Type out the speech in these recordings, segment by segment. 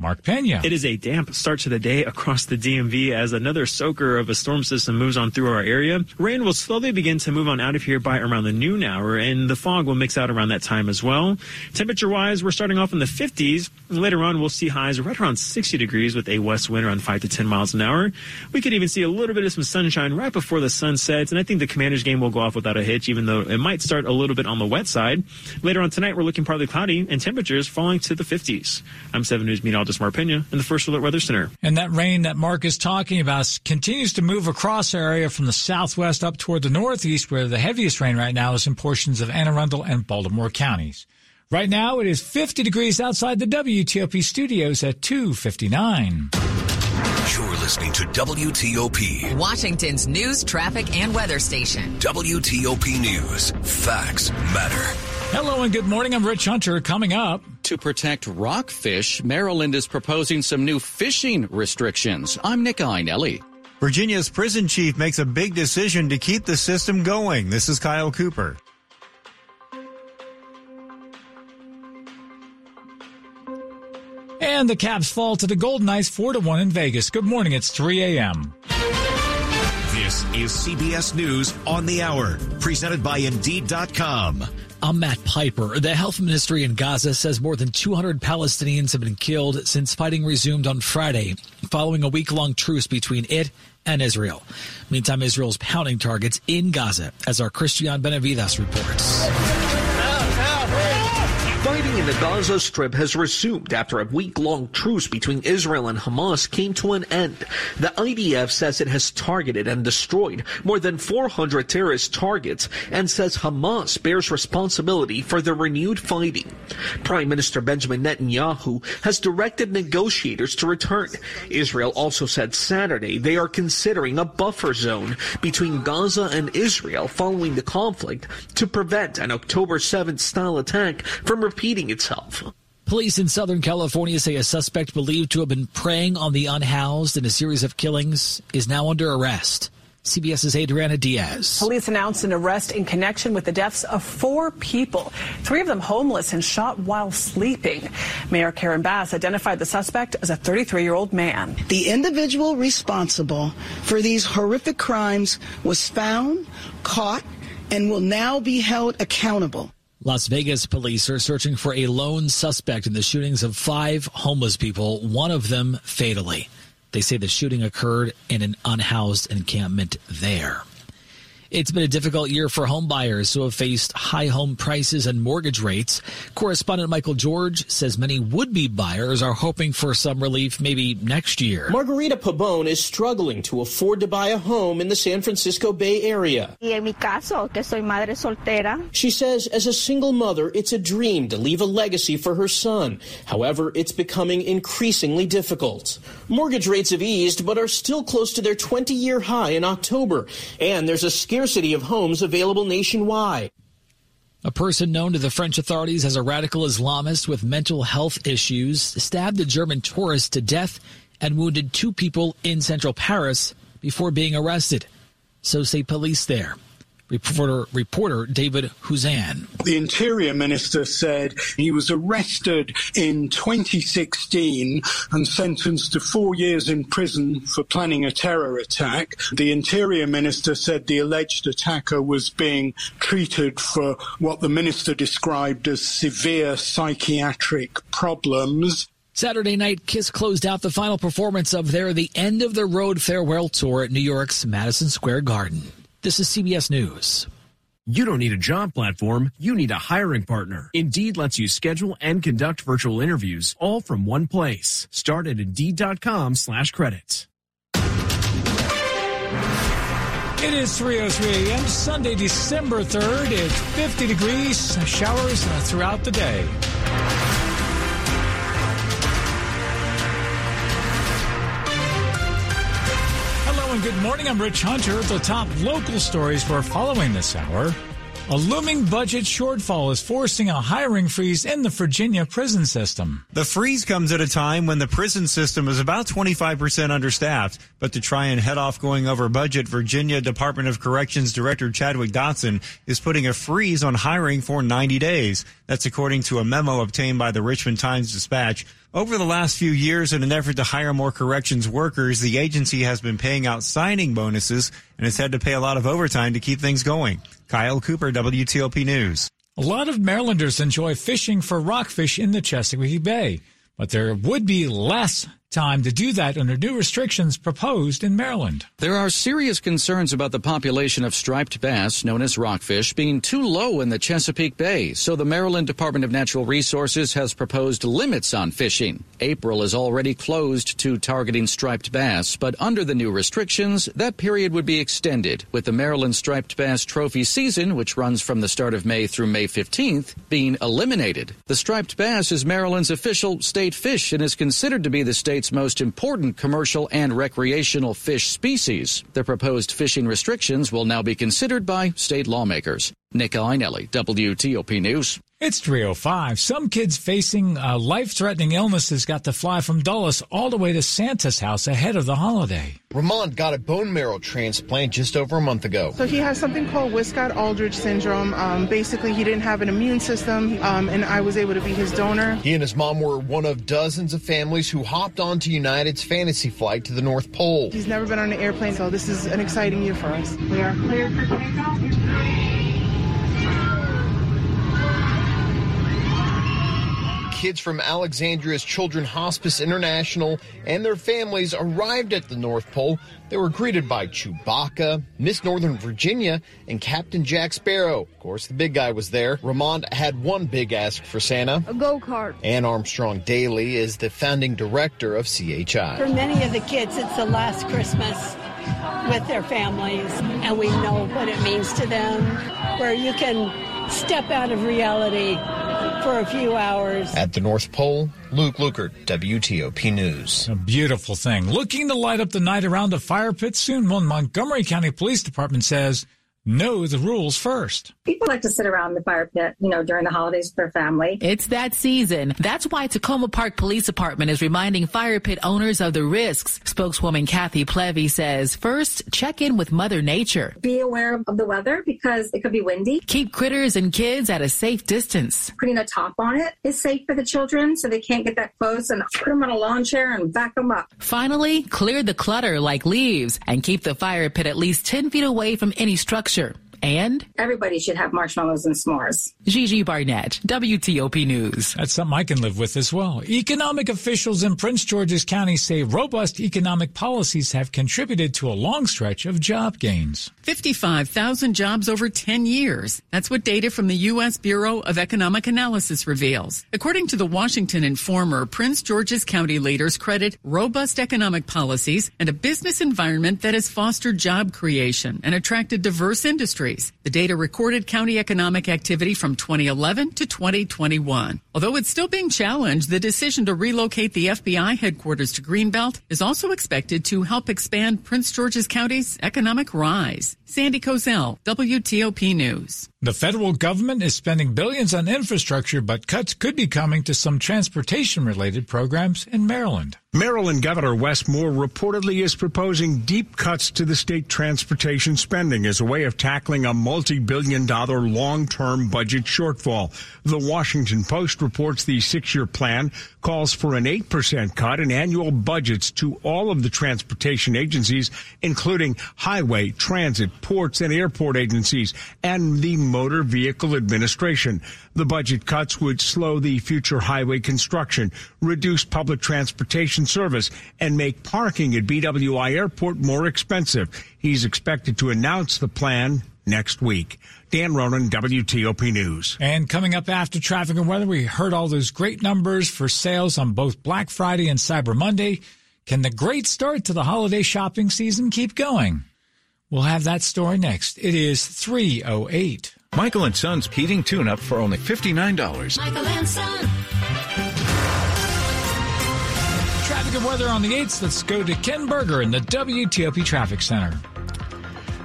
Mark Pena. It is a damp start to the day across the DMV as another soaker of a storm system moves on through our area. Rain will slowly begin to move on out of here by around the noon hour, and the fog will mix out around that time as well. Temperature wise, we're starting off in the 50s. Later on, we'll see highs right around 60 degrees with a west wind around 5 to 10 miles an hour. We could even see a little bit of some sunshine right before the sun sets, and I think the Commanders game will go off without a hitch, even though it might start a little bit on the wet side. Later on tonight, we're looking partly cloudy and temperatures falling to the 50s. I'm 7 News meteorologist Mark Pena in the First Alert Weather Center. And that rain that Mark is talking about continues to move across our area from the southwest up toward the northeast, where the heaviest rain right now is in portions of Anne Arundel and Baltimore counties. Right now, it is 50 degrees outside the WTOP studios at 259. You're listening to WTOP. Washington's news, traffic, and weather station. WTOP News. Facts matter. Hello and good morning. I'm Rich Hunter. Coming up. To protect rockfish, Maryland is proposing some new fishing restrictions. I'm Nick Iannelli. Virginia's prison chief makes a big decision to keep the system going. This is Kyle Cooper. And the Caps fall to the Golden Knights 4 to 1 in Vegas. Good morning. It's 3 a.m. This is CBS News on the Hour, presented by Indeed.com. I'm Matt Piper. The health ministry in Gaza says more than 200 Palestinians have been killed since fighting resumed on Friday, following a week long truce between it and Israel. Meantime, Israel's pounding targets in Gaza, as our Christian Benavides reports. In the Gaza Strip has resumed after a week-long truce between Israel and Hamas came to an end. The IDF says it has targeted and destroyed more than 400 terrorist targets and says Hamas bears responsibility for the renewed fighting. Prime Minister Benjamin Netanyahu has directed negotiators to return. Israel also said Saturday they are considering a buffer zone between Gaza and Israel following the conflict to prevent an October 7th style attack from repeating itself. Police in Southern California say a suspect believed to have been preying on the unhoused in a series of killings is now under arrest. CBS's Adriana Diaz. Police announced an arrest in connection with the deaths of four people, three of them homeless and shot while sleeping. Mayor Karen Bass identified the suspect as a 33 year old man. The individual responsible for these horrific crimes was found, caught, and will now be held accountable. Las Vegas police are searching for a lone suspect in the shootings of five homeless people, one of them fatally. They say the shooting occurred in an unhoused encampment there. It's been a difficult year for home buyers who have faced high home prices and mortgage rates. Correspondent Michael George says many would-be buyers are hoping for some relief maybe next year. Margarita Pabon is struggling to afford to buy a home in the San Francisco Bay Area. She says as a single mother, it's a dream to leave a legacy for her son. However, it's becoming increasingly difficult. Mortgage rates have eased but are still close to their 20-year high in October, and there's a scarcity of homes available nationwide. A person known to the French authorities as a radical Islamist with mental health issues stabbed a German tourist to death and wounded two people in central Paris before being arrested. So say police there. Reporter, reporter David Huzan. The Interior Minister said he was arrested in 2016 and sentenced to four years in prison for planning a terror attack. The Interior Minister said the alleged attacker was being treated for what the minister described as severe psychiatric problems. Saturday night, Kiss closed out the final performance of their The End of the Road farewell tour at New York's Madison Square Garden. This is CBS News. You don't need a job platform, you need a hiring partner. Indeed lets you schedule and conduct virtual interviews all from one place. Start at Indeed.com slash credits. It is 3.03 a.m. Sunday, December 3rd. It's 50 degrees, showers uh, throughout the day. Good morning. I'm Rich Hunter. The top local stories we're following this hour. A looming budget shortfall is forcing a hiring freeze in the Virginia prison system. The freeze comes at a time when the prison system is about 25% understaffed. But to try and head off going over budget, Virginia Department of Corrections Director Chadwick Dotson is putting a freeze on hiring for 90 days. That's according to a memo obtained by the Richmond Times Dispatch. Over the last few years, in an effort to hire more corrections workers, the agency has been paying out signing bonuses and has had to pay a lot of overtime to keep things going. Kyle Cooper, WTOP News. A lot of Marylanders enjoy fishing for rockfish in the Chesapeake Bay, but there would be less time to do that under new restrictions proposed in Maryland. There are serious concerns about the population of striped bass, known as rockfish, being too low in the Chesapeake Bay, so the Maryland Department of Natural Resources has proposed limits on fishing. April is already closed to targeting striped bass, but under the new restrictions, that period would be extended, with the Maryland striped bass trophy season, which runs from the start of May through May 15th, being eliminated. The striped bass is Maryland's official state fish and is considered to be the state's most important commercial and recreational fish species. The proposed fishing restrictions will now be considered by state lawmakers. Nick Iannelli, WTOP News. It's 305. Some kids facing uh, life-threatening illnesses got to fly from Dulles all the way to Santa's house ahead of the holiday. Ramon got a bone marrow transplant just over a month ago. So he has something called Wiskott-Aldrich syndrome. Um, basically, he didn't have an immune system, um, and I was able to be his donor. He and his mom were one of dozens of families who hopped onto United's fantasy flight to the North Pole. He's never been on an airplane, so this is an exciting year for us. We are cleared for takeoff. Kids from Alexandria's Children Hospice International and their families arrived at the North Pole. They were greeted by Chewbacca, Miss Northern Virginia, and Captain Jack Sparrow. Of course, the big guy was there. Ramond had one big ask for Santa a go kart. Ann Armstrong Dailey is the founding director of CHI. For many of the kids, it's the last Christmas with their families, and we know what it means to them, where you can step out of reality for a few hours. At the North Pole, Luke Lukert, WTOP News. A beautiful thing. Looking to light up the night around a fire pit soon, one Montgomery County Police Department says know the rules first. People like to sit around the fire pit, you know, during the holidays with their family. It's that season. That's why Takoma Park Police Department is reminding fire pit owners of the risks. Spokeswoman Kathy Plevy says, first, check in with Mother Nature. Be aware of the weather because it could be windy. Keep critters and kids at a safe distance. Putting a top on it is safe for the children so they can't get that close and put them on a lawn chair and back them up. Finally, clear the clutter like leaves and keep the fire pit at least 10 feet away from any structure Sure and everybody should have marshmallows and s'mores. Gigi Barnett, WTOP News. That's something I can live with as well. Economic officials in Prince George's County say robust economic policies have contributed to a long stretch of job gains. 55,000 jobs over 10 years. That's what data from the U.S. Bureau of Economic Analysis reveals. According to the Washington Informer, Prince George's County leaders credit robust economic policies and a business environment that has fostered job creation and attracted diverse industries. The data recorded county economic activity from 2011 to 2021. Although it's still being challenged, the decision to relocate the FBI headquarters to Greenbelt is also expected to help expand Prince George's County's economic rise. Sandy Kozel, WTOP News. The federal government is spending billions on infrastructure, but cuts could be coming to some transportation related programs in Maryland. Maryland Governor Wes Moore reportedly is proposing deep cuts to the state transportation spending as a way of tackling a multi-billion dollar long-term budget shortfall. The Washington Post reports the six-year plan calls for an 8% cut in annual budgets to all of the transportation agencies, including highway, transit, ports, and airport agencies, and the Motor Vehicle Administration. The budget cuts would slow the future highway construction, reduce public transportation service, and make parking at BWI Airport more expensive. He's expected to announce the plan next week. Dan Ronan, WTOP News. And coming up after traffic and weather, we heard all those great numbers for sales on both Black Friday and Cyber Monday. Can the great start to the holiday shopping season keep going? We'll have that story next. It is 308. Michael and Son's heating tune-up for only $59. Michael and Son. Traffic and weather on the 8th. Let's go to Ken Berger in the WTOP Traffic Center.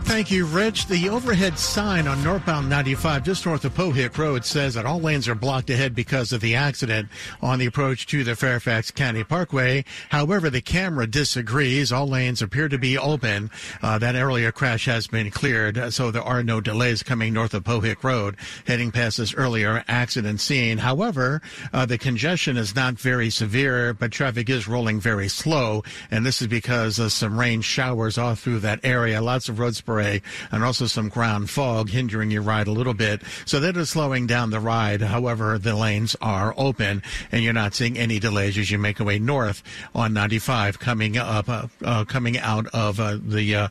Thank you, Rich. The overhead sign on northbound 95, just north of Pohick Road, says that all lanes are blocked ahead because of the accident on the approach to the Fairfax County Parkway. However, the camera disagrees. All lanes appear to be open. Uh, that earlier crash has been cleared, so there are no delays coming north of Pohick Road, heading past this earlier accident scene. However, uh, the congestion is not very severe, but traffic is rolling very slow, and this is because of some rain showers all through that area. Lots of road spray and also some ground fog hindering your ride a little bit. So that is slowing down the ride. However, the lanes are open and you're not seeing any delays as you make your way north on 95 coming up, uh, uh, coming out of uh, the uh,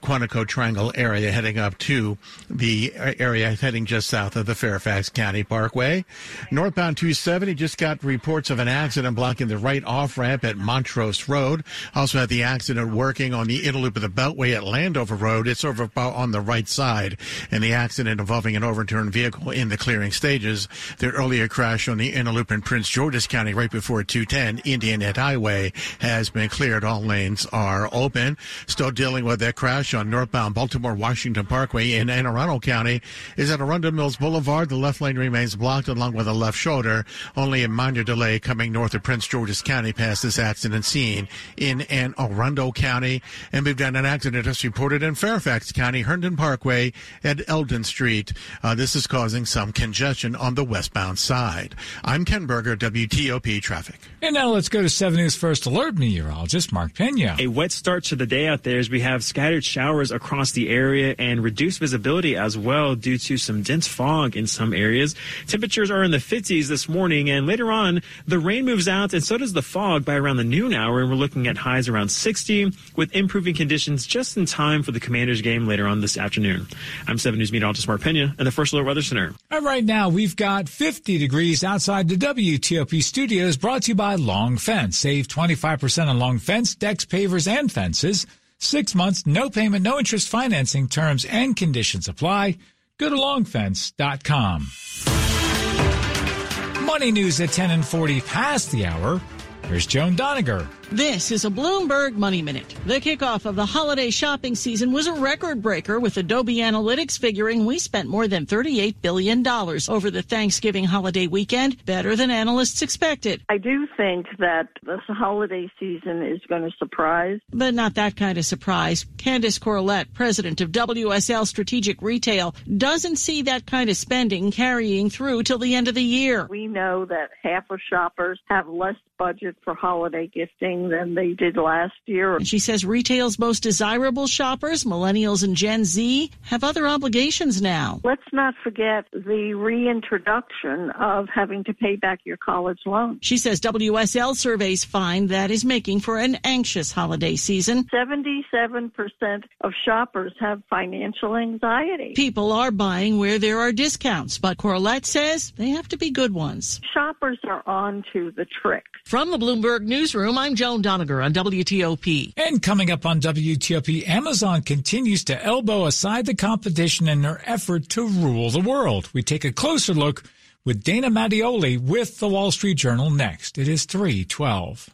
Quantico Triangle area heading up to the area heading just south of the Fairfax County Parkway. Northbound 270 just got reports of an accident blocking the right off ramp at Montrose Road. Also had the accident working on the inner loop of the Beltway at Landover Road. It's over on the right side, and the accident involving an overturned vehicle in the clearing stages. The earlier crash on the inner loop in Prince George's County right before 210 Indian Head Highway has been cleared. All lanes are open. Still dealing with that crash on northbound Baltimore Washington Parkway in Anne Arundel County is at Arundel Mills Boulevard. The left lane remains blocked along with the left shoulder. Only a minor delay coming north of Prince George's County past this accident scene in Anne Arundel County. And we've done an accident just reported in Fairfax. Fairfax County, Herndon Parkway at Elden Street. Uh, this is causing some congestion on the westbound side. I'm Ken Berger, WTOP Traffic. And now let's go to 7 News First Alert meteorologist Mark Pena. A wet start to the day out there as we have scattered showers across the area and reduced visibility as well due to some dense fog in some areas. Temperatures are in the 50s this morning, and later on, the rain moves out and so does the fog by around the noon hour, and we're looking at highs around 60 with improving conditions just in time for the Commanders game later on this afternoon. I'm 7 News meteorologist Mark Pena in the First Alert Weather Center. And right now, we've got 50 degrees outside the WTOP studios brought to you by Long Fence. Save 25% on Long Fence, decks, pavers, and fences. Six months, no payment, no interest financing terms and conditions apply. Go to longfence.com. Money news at 10 and 40 past the hour. Here's Joan Doniger. This is a Bloomberg Money Minute. The kickoff of the holiday shopping season was a record breaker with Adobe Analytics figuring we spent more than $38 billion over the Thanksgiving holiday weekend, better than analysts expected. I do think that this holiday season is going to surprise. But not that kind of surprise. Candace Corlett, president of WSL Strategic Retail, doesn't see that kind of spending carrying through till the end of the year. We know that half of shoppers have less budget for holiday gifting than they did last year. She says retail's most desirable shoppers, millennials and Gen Z, have other obligations now. Let's not forget the reintroduction of having to pay back your college loan. She says WSL surveys find that is making for an anxious holiday season. 77% of shoppers have financial anxiety. People are buying where there are discounts, but Corlett says they have to be good ones. Shoppers are on to the trick. From the Bloomberg Newsroom, I'm Joan Doniger on WTOP. And coming up on WTOP, Amazon continues to elbow aside the competition in their effort to rule the world. We take a closer look with Dana Mattioli with the Wall Street Journal next. It is 312.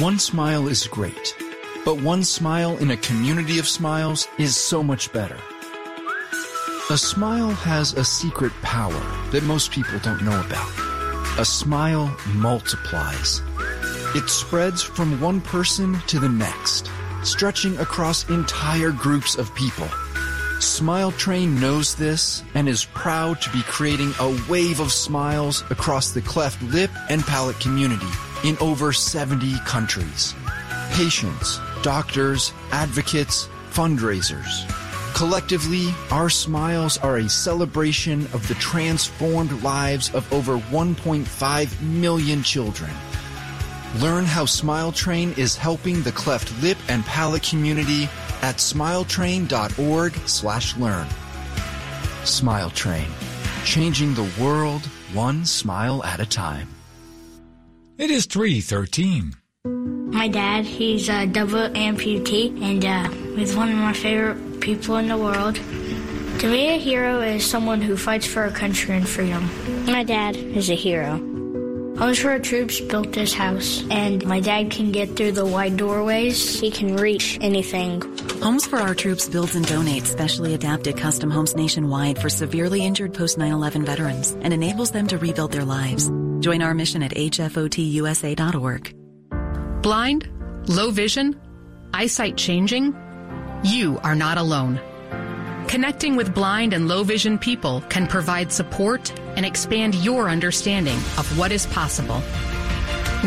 One smile is great, but one smile in a community of smiles is so much better. A smile has a secret power that most people don't know about. A smile multiplies. It spreads from one person to the next, stretching across entire groups of people. Smile Train knows this and is proud to be creating a wave of smiles across the cleft lip and palate community in over 70 countries. Patients, doctors, advocates, fundraisers. Collectively, our smiles are a celebration of the transformed lives of over 1.5 million children. Learn how Smile Train is helping the cleft lip and palate community at smiletrain.org slash learn. Smile Train, changing the world one smile at a time. It is 313. My dad, he's a double amputee and uh, he's one of my favorite people in the world. To me, a hero is someone who fights for a country and freedom. My dad is a hero. Onshore troops built this house, and my dad can get through the wide doorways. He can reach anything Homes for Our Troops builds and donates specially adapted custom homes nationwide for severely injured post 9 11 veterans and enables them to rebuild their lives. Join our mission at hfotusa.org. Blind? Low vision? Eyesight changing? You are not alone. Connecting with blind and low vision people can provide support and expand your understanding of what is possible.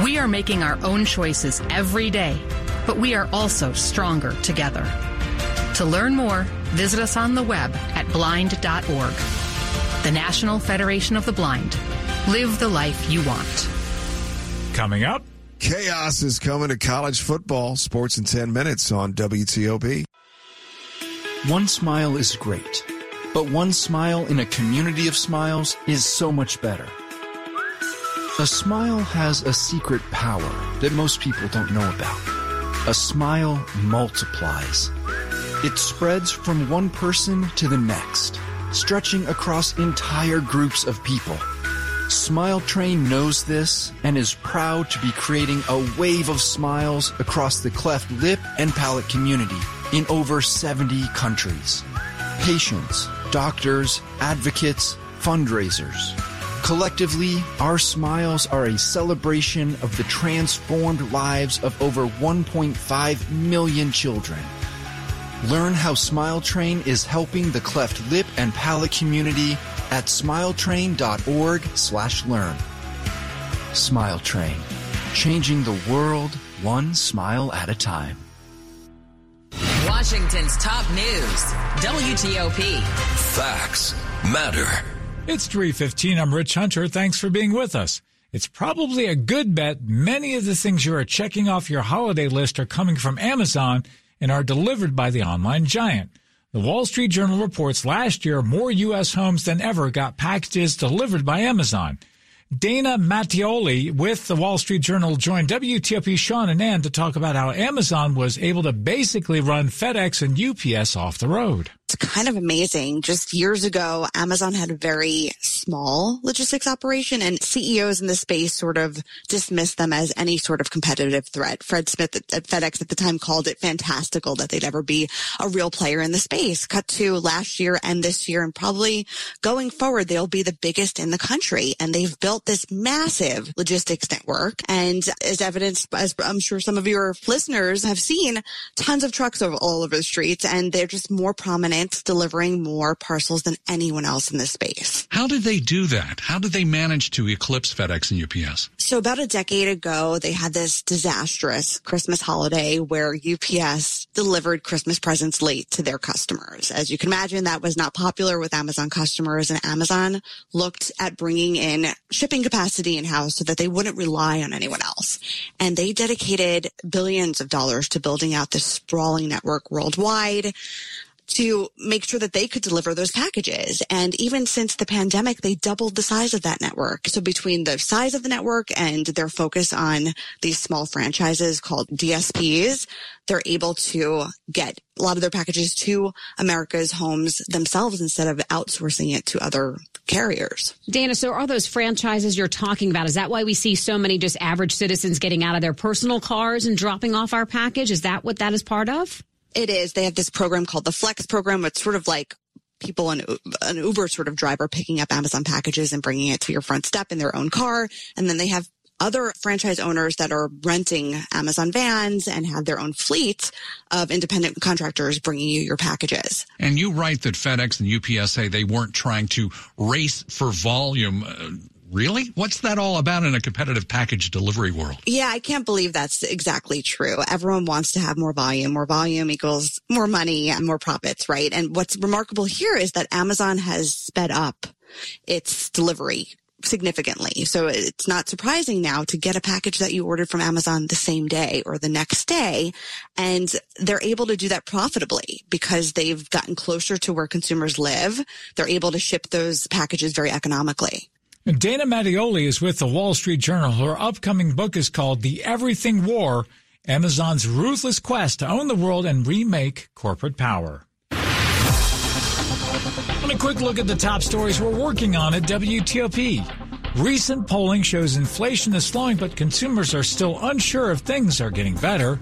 We are making our own choices every day, but we are also stronger together. To learn more, visit us on the web at blind.org. The National Federation of the Blind. Live the life you want. Coming up, chaos is coming to college football. Sports in 10 minutes on WTOP. One smile is great, but one smile in a community of smiles is so much better. A smile has a secret power that most people don't know about. A smile multiplies. It spreads from one person to the next, stretching across entire groups of people. Smile Train knows this and is proud to be creating a wave of smiles across the cleft lip and palate community in over 70 countries. Patients, doctors, advocates, fundraisers. Collectively, our smiles are a celebration of the transformed lives of over 1.5 million children. Learn how Smile Train is helping the cleft lip and palate community at smiletrain.org slash learn. Smile Train, changing the world one smile at a time. Washington's top news, WTOP. Facts matter. It's 315. I'm Rich Hunter. Thanks for being with us. It's probably a good bet many of the things you are checking off your holiday list are coming from Amazon and are delivered by the online giant. The Wall Street Journal reports last year more U.S. homes than ever got packages delivered by Amazon. Dana Mattioli with the Wall Street Journal joined WTOP Sean and Ann to talk about how Amazon was able to basically run FedEx and UPS off the road. It's kind of amazing. Just years ago, Amazon had a very small logistics operation and CEOs in the space sort of dismissed them as any sort of competitive threat. Fred Smith at, FedEx at the time called it fantastical that they'd ever be a real player in the space. Cut to last year and this year and probably going forward, they'll be the biggest in the country. And they've built this massive logistics network. And as evidenced, as I'm sure some of your listeners have seen, tons of trucks all over the streets and they're just more prominent delivering more parcels than anyone else in this space. How did they do that? How did they manage to eclipse FedEx and UPS? So about a decade ago, they had this disastrous Christmas holiday where UPS delivered Christmas presents late to their customers. As you can imagine, that was not popular with Amazon customers and Amazon looked at bringing in shipping capacity in house so that they wouldn't rely on anyone else. And they dedicated billions of dollars to building out this sprawling network worldwide to make sure that they could deliver those packages. And even since the pandemic, they doubled the size of that network. So between the size of the network and their focus on these small franchises called DSPs, they're able to get a lot of their packages to America's homes themselves instead of outsourcing it to other carriers. Dana, so are those franchises you're talking about? Is that why we see so many just average citizens getting out of their personal cars and dropping off our package? Is that what that is part of? It is. They have this program called the Flex program. It's sort of like people an, an Uber sort of driver picking up Amazon packages and bringing it to your front step in their own car. And then they have other franchise owners that are renting Amazon vans and have their own fleet of independent contractors bringing you your packages. And you write that FedEx and UPS say they weren't trying to race for volume. Uh, Really? What's that all about in a competitive package delivery world? Yeah, I can't believe that's exactly true. Everyone wants to have more volume. More volume equals more money and more profits, right? And what's remarkable here is that Amazon has sped up its delivery significantly. So it's not surprising now to get a package that you ordered from Amazon the same day or the next day. And they're able to do that profitably because they've gotten closer to where consumers live. They're able to ship those packages very economically. Dana Mattioli is with the Wall Street Journal. Her upcoming book is called The Everything War Amazon's Ruthless Quest to Own the World and Remake Corporate Power. And a quick look at the top stories we're working on at WTOP. Recent polling shows inflation is slowing, but consumers are still unsure if things are getting better.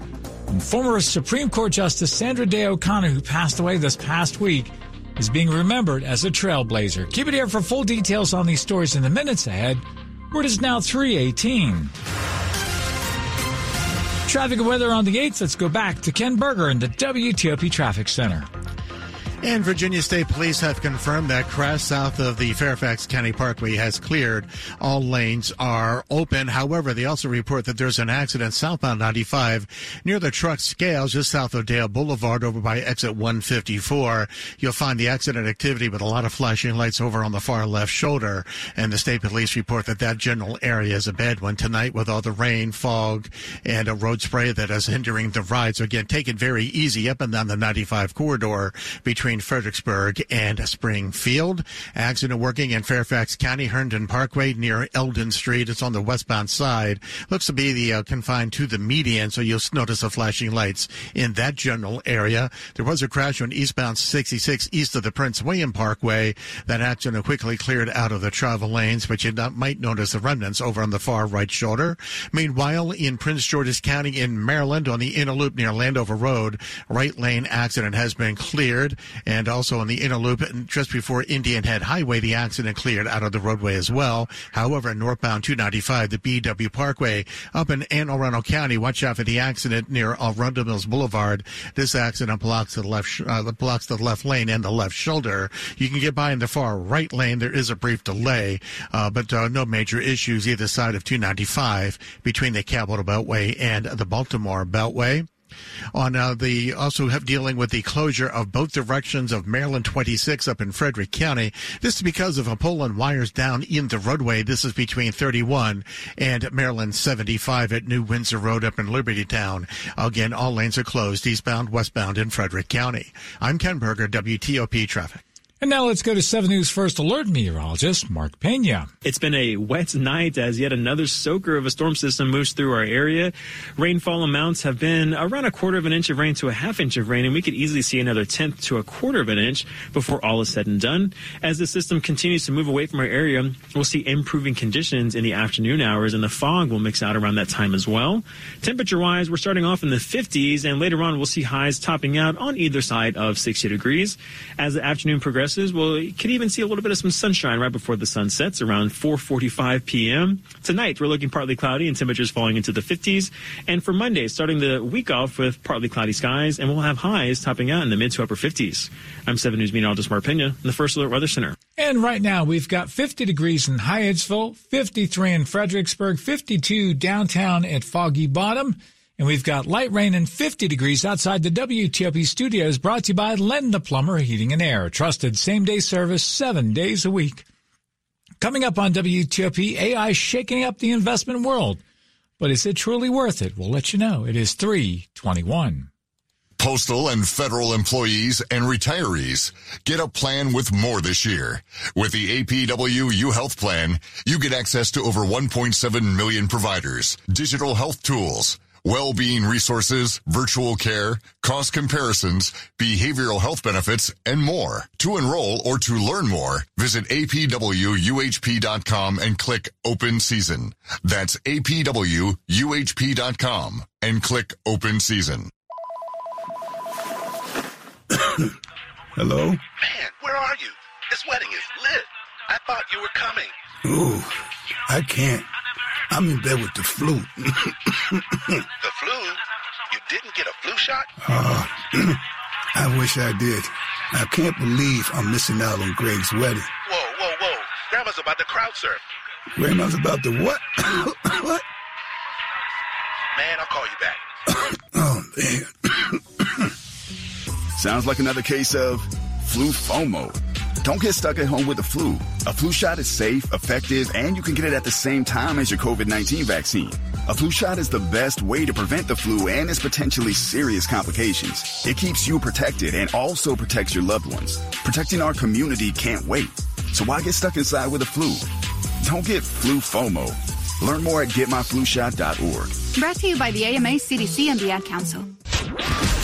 And former Supreme Court Justice Sandra Day O'Connor, who passed away this past week, is being remembered as a trailblazer. Keep it here for full details on these stories in the minutes ahead. Where it is now 318. Traffic and weather on the 8th. Let's go back to Ken Berger in the WTOP Traffic Center. And Virginia State Police have confirmed that crash south of the Fairfax County Parkway has cleared. All lanes are open. However, they also report that there's an accident southbound 95 near the truck scales just south of Dale Boulevard over by exit 154. You'll find the accident activity with a lot of flashing lights over on the far left shoulder. And the state police report that that general area is a bad one tonight with all the rain, fog, and a road spray that is hindering the ride. So again, take it very easy up and down the 95 corridor between between Fredericksburg and Springfield. Accident working in Fairfax County, Herndon Parkway near Elden Street. It's on the westbound side. Looks to be the uh, confined to the median, so you'll notice the flashing lights in that general area. There was a crash on eastbound 66 east of the Prince William Parkway. That accident quickly cleared out of the travel lanes, but you not, might notice the remnants over on the far right shoulder. Meanwhile, in Prince George's County in Maryland on the inner loop near Landover Road, right lane accident has been cleared and also on the inner loop just before Indian Head Highway, the accident cleared out of the roadway as well. However, northbound 295, the BW Parkway up in Anne Arundel County, watch out for the accident near Arundel Mills Boulevard. This accident blocks the left uh, blocks the left lane and the left shoulder. You can get by in the far right lane. There is a brief delay, uh, but uh, no major issues either side of 295 between the Capitol Beltway and the Baltimore Beltway on uh, the also have dealing with the closure of both directions of Maryland 26 up in Frederick County. This is because of a pole and wires down in the roadway. This is between 31 and Maryland 75 at New Windsor Road up in Libertytown. Again, all lanes are closed eastbound, westbound in Frederick County. I'm Ken Berger, WTOP Traffic. And now let's go to 7 News First Alert meteorologist Mark Pena. It's been a wet night as yet another soaker of a storm system moves through our area. Rainfall amounts have been around a quarter of an inch of rain to a half inch of rain, and we could easily see another tenth to a quarter of an inch before all is said and done. As the system continues to move away from our area, we'll see improving conditions in the afternoon hours, and the fog will mix out around that time as well. Temperature wise, we're starting off in the 50s, and later on we'll see highs topping out on either side of 60 degrees. As the afternoon progresses, progresses, well, you could even see a little bit of some sunshine right before the sun sets around 4:45 p.m. Tonight, we're looking partly cloudy and temperatures falling into the 50s. And for Monday, starting the week off with partly cloudy skies, and we'll have highs topping out in the mid to upper 50s. I'm 7 News meteorologist Mark Pena in the First Alert Weather Center. And right now, we've got 50 degrees in Hyattsville, 53 in Fredericksburg, 52 downtown at Foggy Bottom. And we've got light rain and 50 degrees outside the WTOP studios brought to you by Len the Plumber Heating and Air. Trusted same day service seven days a week. Coming up on WTOP, AI shaking up the investment world. But is it truly worth it? We'll let you know. It is 321. Postal and federal employees and retirees get a plan with more this year. With the APWU Health Plan, you get access to over 1.7 million providers, digital health tools, well-being resources, virtual care, cost comparisons, behavioral health benefits, and more. To enroll or to learn more, visit apwuhp.com and click Open Season. That's apwuhp.com and click Open Season. Hello? Man, where are you? This wedding is lit. I thought you were coming. Ooh, I can't. I'm in bed with the flu. the flu? You didn't get a flu shot? Uh, I wish I did. I can't believe I'm missing out on Greg's wedding. Whoa, whoa, whoa. Grandma's about to crowd surf. Grandma's about to what? what? Man, I'll call you back. oh, man. Sounds like another case of flu FOMO. Don't get stuck at home with the flu. A flu shot is safe, effective, and you can get it at the same time as your COVID-19 vaccine. A flu shot is the best way to prevent the flu and its potentially serious complications. It keeps you protected and also protects your loved ones. Protecting our community can't wait. So why get stuck inside with the flu? Don't get flu FOMO. Learn more at getmyflushot.org. Brought to you by the AMA, CDC, and the Ad Council.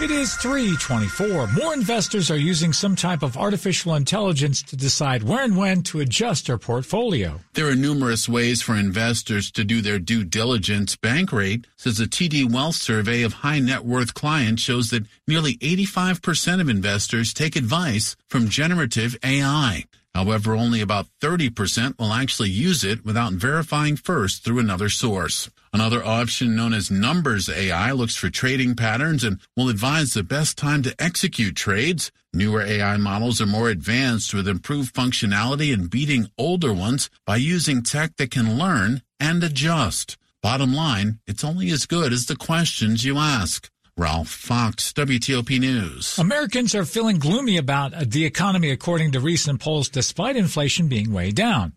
It is 324. More investors are using some type of artificial intelligence to decide where and when to adjust their portfolio. There are numerous ways for investors to do their due diligence. Bankrate says a TD Wealth survey of high net worth clients shows that nearly 85% of investors take advice from generative AI. However, only about 30% will actually use it without verifying first through another source. Another option known as Numbers AI looks for trading patterns and will advise the best time to execute trades. Newer AI models are more advanced with improved functionality and beating older ones by using tech that can learn and adjust. Bottom line, it's only as good as the questions you ask. Ralph Fox, WTOP News. Americans are feeling gloomy about the economy according to recent polls despite inflation being way down.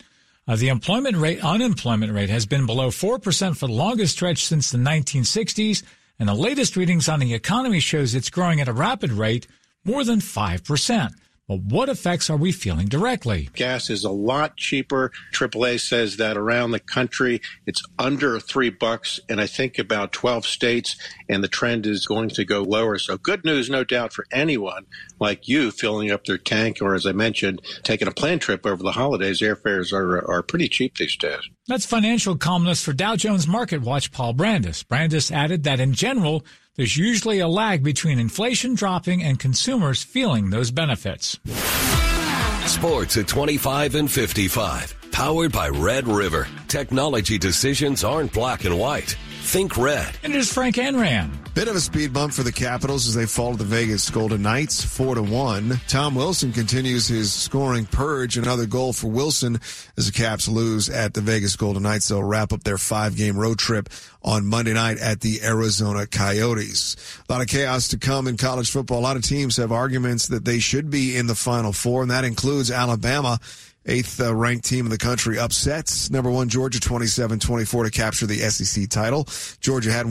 Uh, the employment rate, unemployment rate has been below 4% for the longest stretch since the 1960s, and the latest readings on the economy shows it's growing at a rapid rate, more than 5%. But what effects are we feeling directly? Gas is a lot cheaper. AAA says that around the country it's under three bucks, and I think about 12 states, and the trend is going to go lower. So good news, no doubt, for anyone like you filling up their tank, or as I mentioned, taking a plane trip over the holidays. Airfares are are pretty cheap these days. That's financial columnist for Dow Jones Market Watch, Paul Brandus. Brandus added that in general, there's usually a lag between inflation dropping and consumers feeling those benefits. Sports at 25 and 55. Powered by Red River. Technology decisions aren't black and white. Think red. And it is Frank Hanrahan. Bit of a speed bump for the Capitals as they fall to the Vegas Golden Knights, four to one. Tom Wilson continues his scoring purge. Another goal for Wilson as the Caps lose at the Vegas Golden Knights. They'll wrap up their five-game road trip on Monday night at the Arizona Coyotes. A lot of chaos to come in college football. A lot of teams have arguments that they should be in the Final Four, and that includes Alabama eighth uh, ranked team in the country upsets number one Georgia 27-24 to capture the SEC title. Georgia had